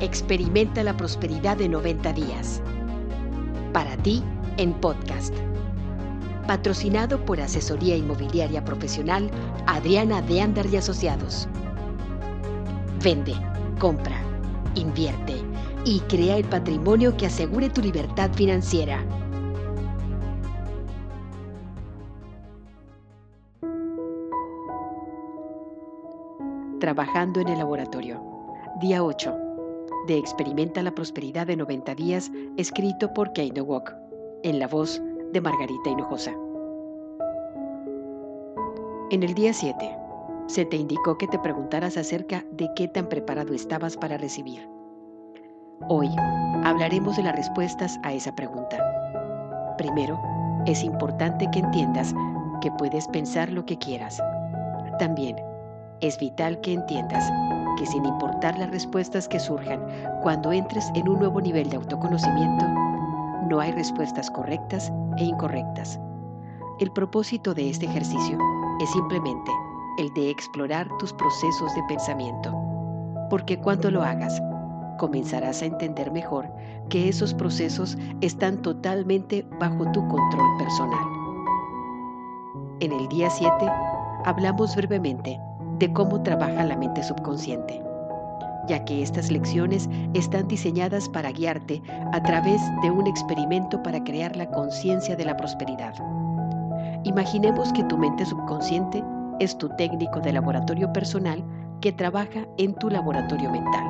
Experimenta la prosperidad de 90 días. Para ti, en podcast. Patrocinado por Asesoría Inmobiliaria Profesional Adriana de Andar y Asociados. Vende, compra, invierte y crea el patrimonio que asegure tu libertad financiera. Trabajando en el laboratorio. Día 8. De Experimenta la Prosperidad de 90 días, escrito por Kane Walk, en la voz de Margarita Hinojosa. En el día 7, se te indicó que te preguntaras acerca de qué tan preparado estabas para recibir. Hoy hablaremos de las respuestas a esa pregunta. Primero, es importante que entiendas que puedes pensar lo que quieras. También es vital que entiendas que sin importar las respuestas que surjan cuando entres en un nuevo nivel de autoconocimiento, no hay respuestas correctas e incorrectas. El propósito de este ejercicio es simplemente el de explorar tus procesos de pensamiento, porque cuando lo hagas, comenzarás a entender mejor que esos procesos están totalmente bajo tu control personal. En el día 7 hablamos brevemente de cómo trabaja la mente subconsciente, ya que estas lecciones están diseñadas para guiarte a través de un experimento para crear la conciencia de la prosperidad. Imaginemos que tu mente subconsciente es tu técnico de laboratorio personal que trabaja en tu laboratorio mental.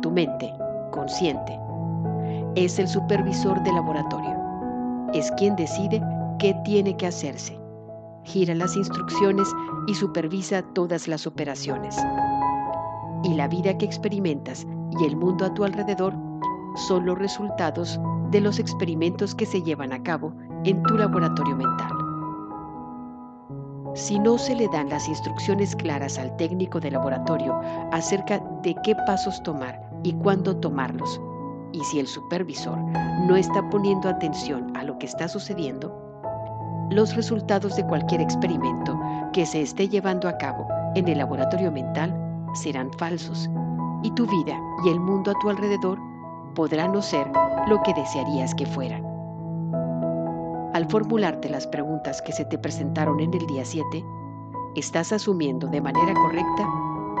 Tu mente, consciente, es el supervisor del laboratorio. Es quien decide qué tiene que hacerse. Gira las instrucciones y supervisa todas las operaciones. Y la vida que experimentas y el mundo a tu alrededor son los resultados de los experimentos que se llevan a cabo en tu laboratorio mental. Si no se le dan las instrucciones claras al técnico de laboratorio acerca de qué pasos tomar y cuándo tomarlos, y si el supervisor no está poniendo atención a lo que está sucediendo, los resultados de cualquier experimento que se esté llevando a cabo en el laboratorio mental serán falsos y tu vida y el mundo a tu alrededor podrán no ser lo que desearías que fueran. Al formularte las preguntas que se te presentaron en el día 7, estás asumiendo de manera correcta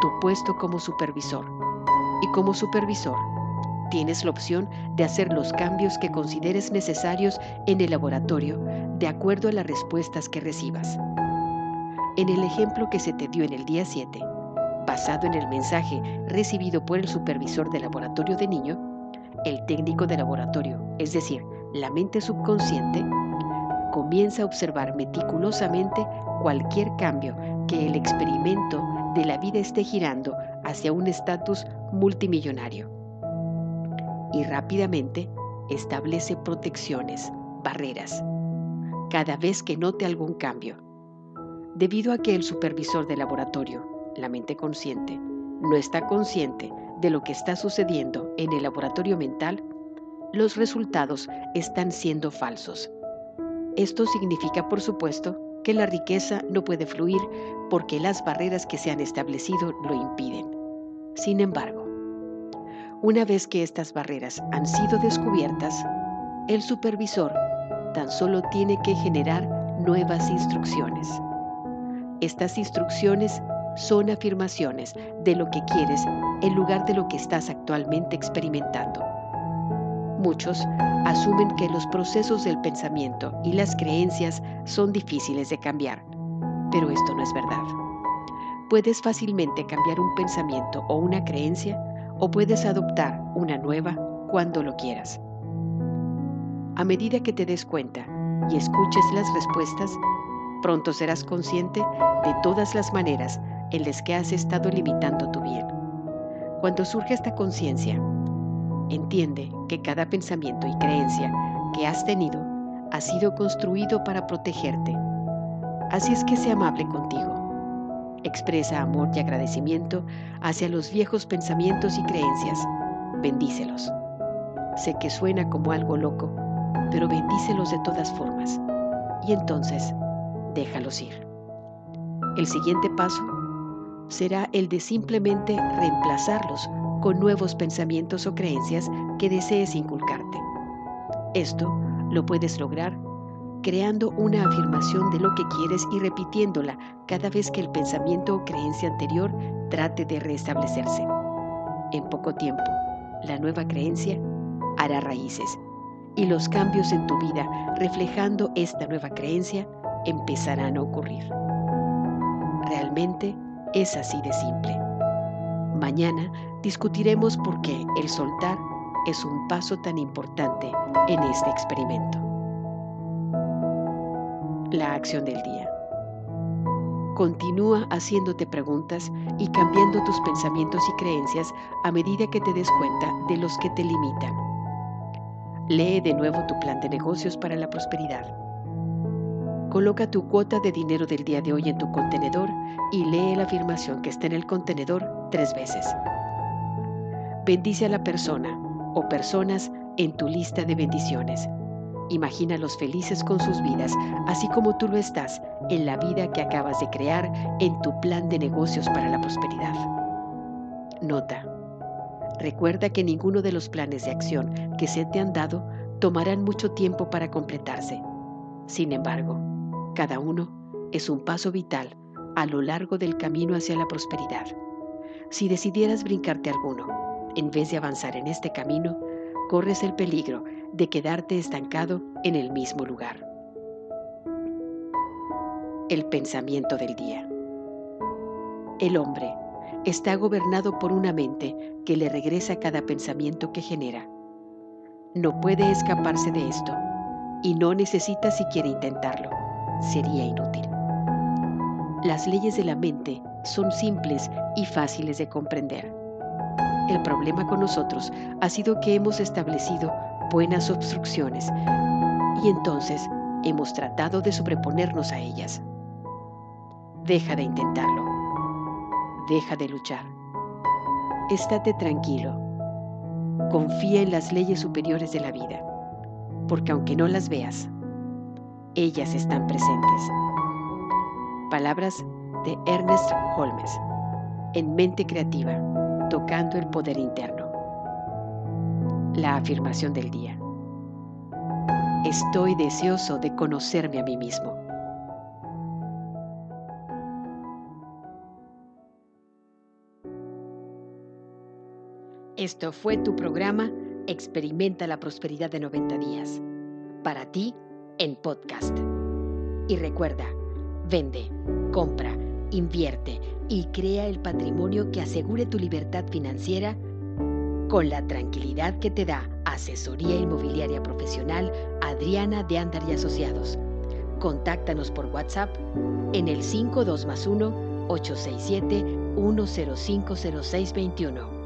tu puesto como supervisor. Y como supervisor, tienes la opción de hacer los cambios que consideres necesarios en el laboratorio de acuerdo a las respuestas que recibas. En el ejemplo que se te dio en el día 7, basado en el mensaje recibido por el supervisor del laboratorio de niño, el técnico de laboratorio, es decir, la mente subconsciente, comienza a observar meticulosamente cualquier cambio que el experimento de la vida esté girando hacia un estatus multimillonario. Y rápidamente establece protecciones, barreras, cada vez que note algún cambio. Debido a que el supervisor del laboratorio, la mente consciente, no está consciente de lo que está sucediendo en el laboratorio mental, los resultados están siendo falsos esto significa, por supuesto, que la riqueza no puede fluir porque las barreras que se han establecido lo impiden. Sin embargo, una vez que estas barreras han sido descubiertas, el supervisor tan solo tiene que generar nuevas instrucciones. Estas instrucciones son afirmaciones de lo que quieres en lugar de lo que estás actualmente experimentando. Muchos asumen que los procesos del pensamiento y las creencias son difíciles de cambiar, pero esto no es verdad. Puedes fácilmente cambiar un pensamiento o una creencia o puedes adoptar una nueva cuando lo quieras. A medida que te des cuenta y escuches las respuestas, pronto serás consciente de todas las maneras en las que has estado limitando tu bien. Cuando surge esta conciencia, Entiende que cada pensamiento y creencia que has tenido ha sido construido para protegerte. Así es que sea amable contigo. Expresa amor y agradecimiento hacia los viejos pensamientos y creencias. Bendícelos. Sé que suena como algo loco, pero bendícelos de todas formas. Y entonces, déjalos ir. El siguiente paso será el de simplemente reemplazarlos con nuevos pensamientos o creencias que desees inculcarte. Esto lo puedes lograr creando una afirmación de lo que quieres y repitiéndola cada vez que el pensamiento o creencia anterior trate de restablecerse. En poco tiempo, la nueva creencia hará raíces y los cambios en tu vida reflejando esta nueva creencia empezarán a ocurrir. Realmente es así de simple. Mañana discutiremos por qué el soltar es un paso tan importante en este experimento. La acción del día. Continúa haciéndote preguntas y cambiando tus pensamientos y creencias a medida que te des cuenta de los que te limitan. Lee de nuevo tu plan de negocios para la prosperidad. Coloca tu cuota de dinero del día de hoy en tu contenedor y lee la afirmación que está en el contenedor tres veces. Bendice a la persona o personas en tu lista de bendiciones Imagínalos felices con sus vidas, así como tú lo estás en la vida que acabas de crear en tu plan de negocios para la prosperidad. Nota. Recuerda que ninguno de los planes de acción que se te han dado tomarán mucho tiempo para completarse. Sin embargo, cada uno es un paso vital a lo largo del camino hacia la prosperidad. Si decidieras brincarte alguno, en vez de avanzar en este camino, corres el peligro de quedarte estancado en el mismo lugar. El pensamiento del día. El hombre está gobernado por una mente que le regresa cada pensamiento que genera. No puede escaparse de esto y no necesita siquiera intentarlo. Sería inútil. Las leyes de la mente son simples y fáciles de comprender. El problema con nosotros ha sido que hemos establecido buenas obstrucciones y entonces hemos tratado de sobreponernos a ellas. Deja de intentarlo. Deja de luchar. Estate tranquilo. Confía en las leyes superiores de la vida, porque aunque no las veas, ellas están presentes. Palabras de Ernest Holmes en Mente Creativa tocando el poder interno. La afirmación del día. Estoy deseoso de conocerme a mí mismo. Esto fue tu programa Experimenta la Prosperidad de 90 días. Para ti, en podcast. Y recuerda, vende, compra, invierte y crea el patrimonio que asegure tu libertad financiera con la tranquilidad que te da Asesoría Inmobiliaria Profesional Adriana de Andar y Asociados. Contáctanos por WhatsApp en el 52 867 1050621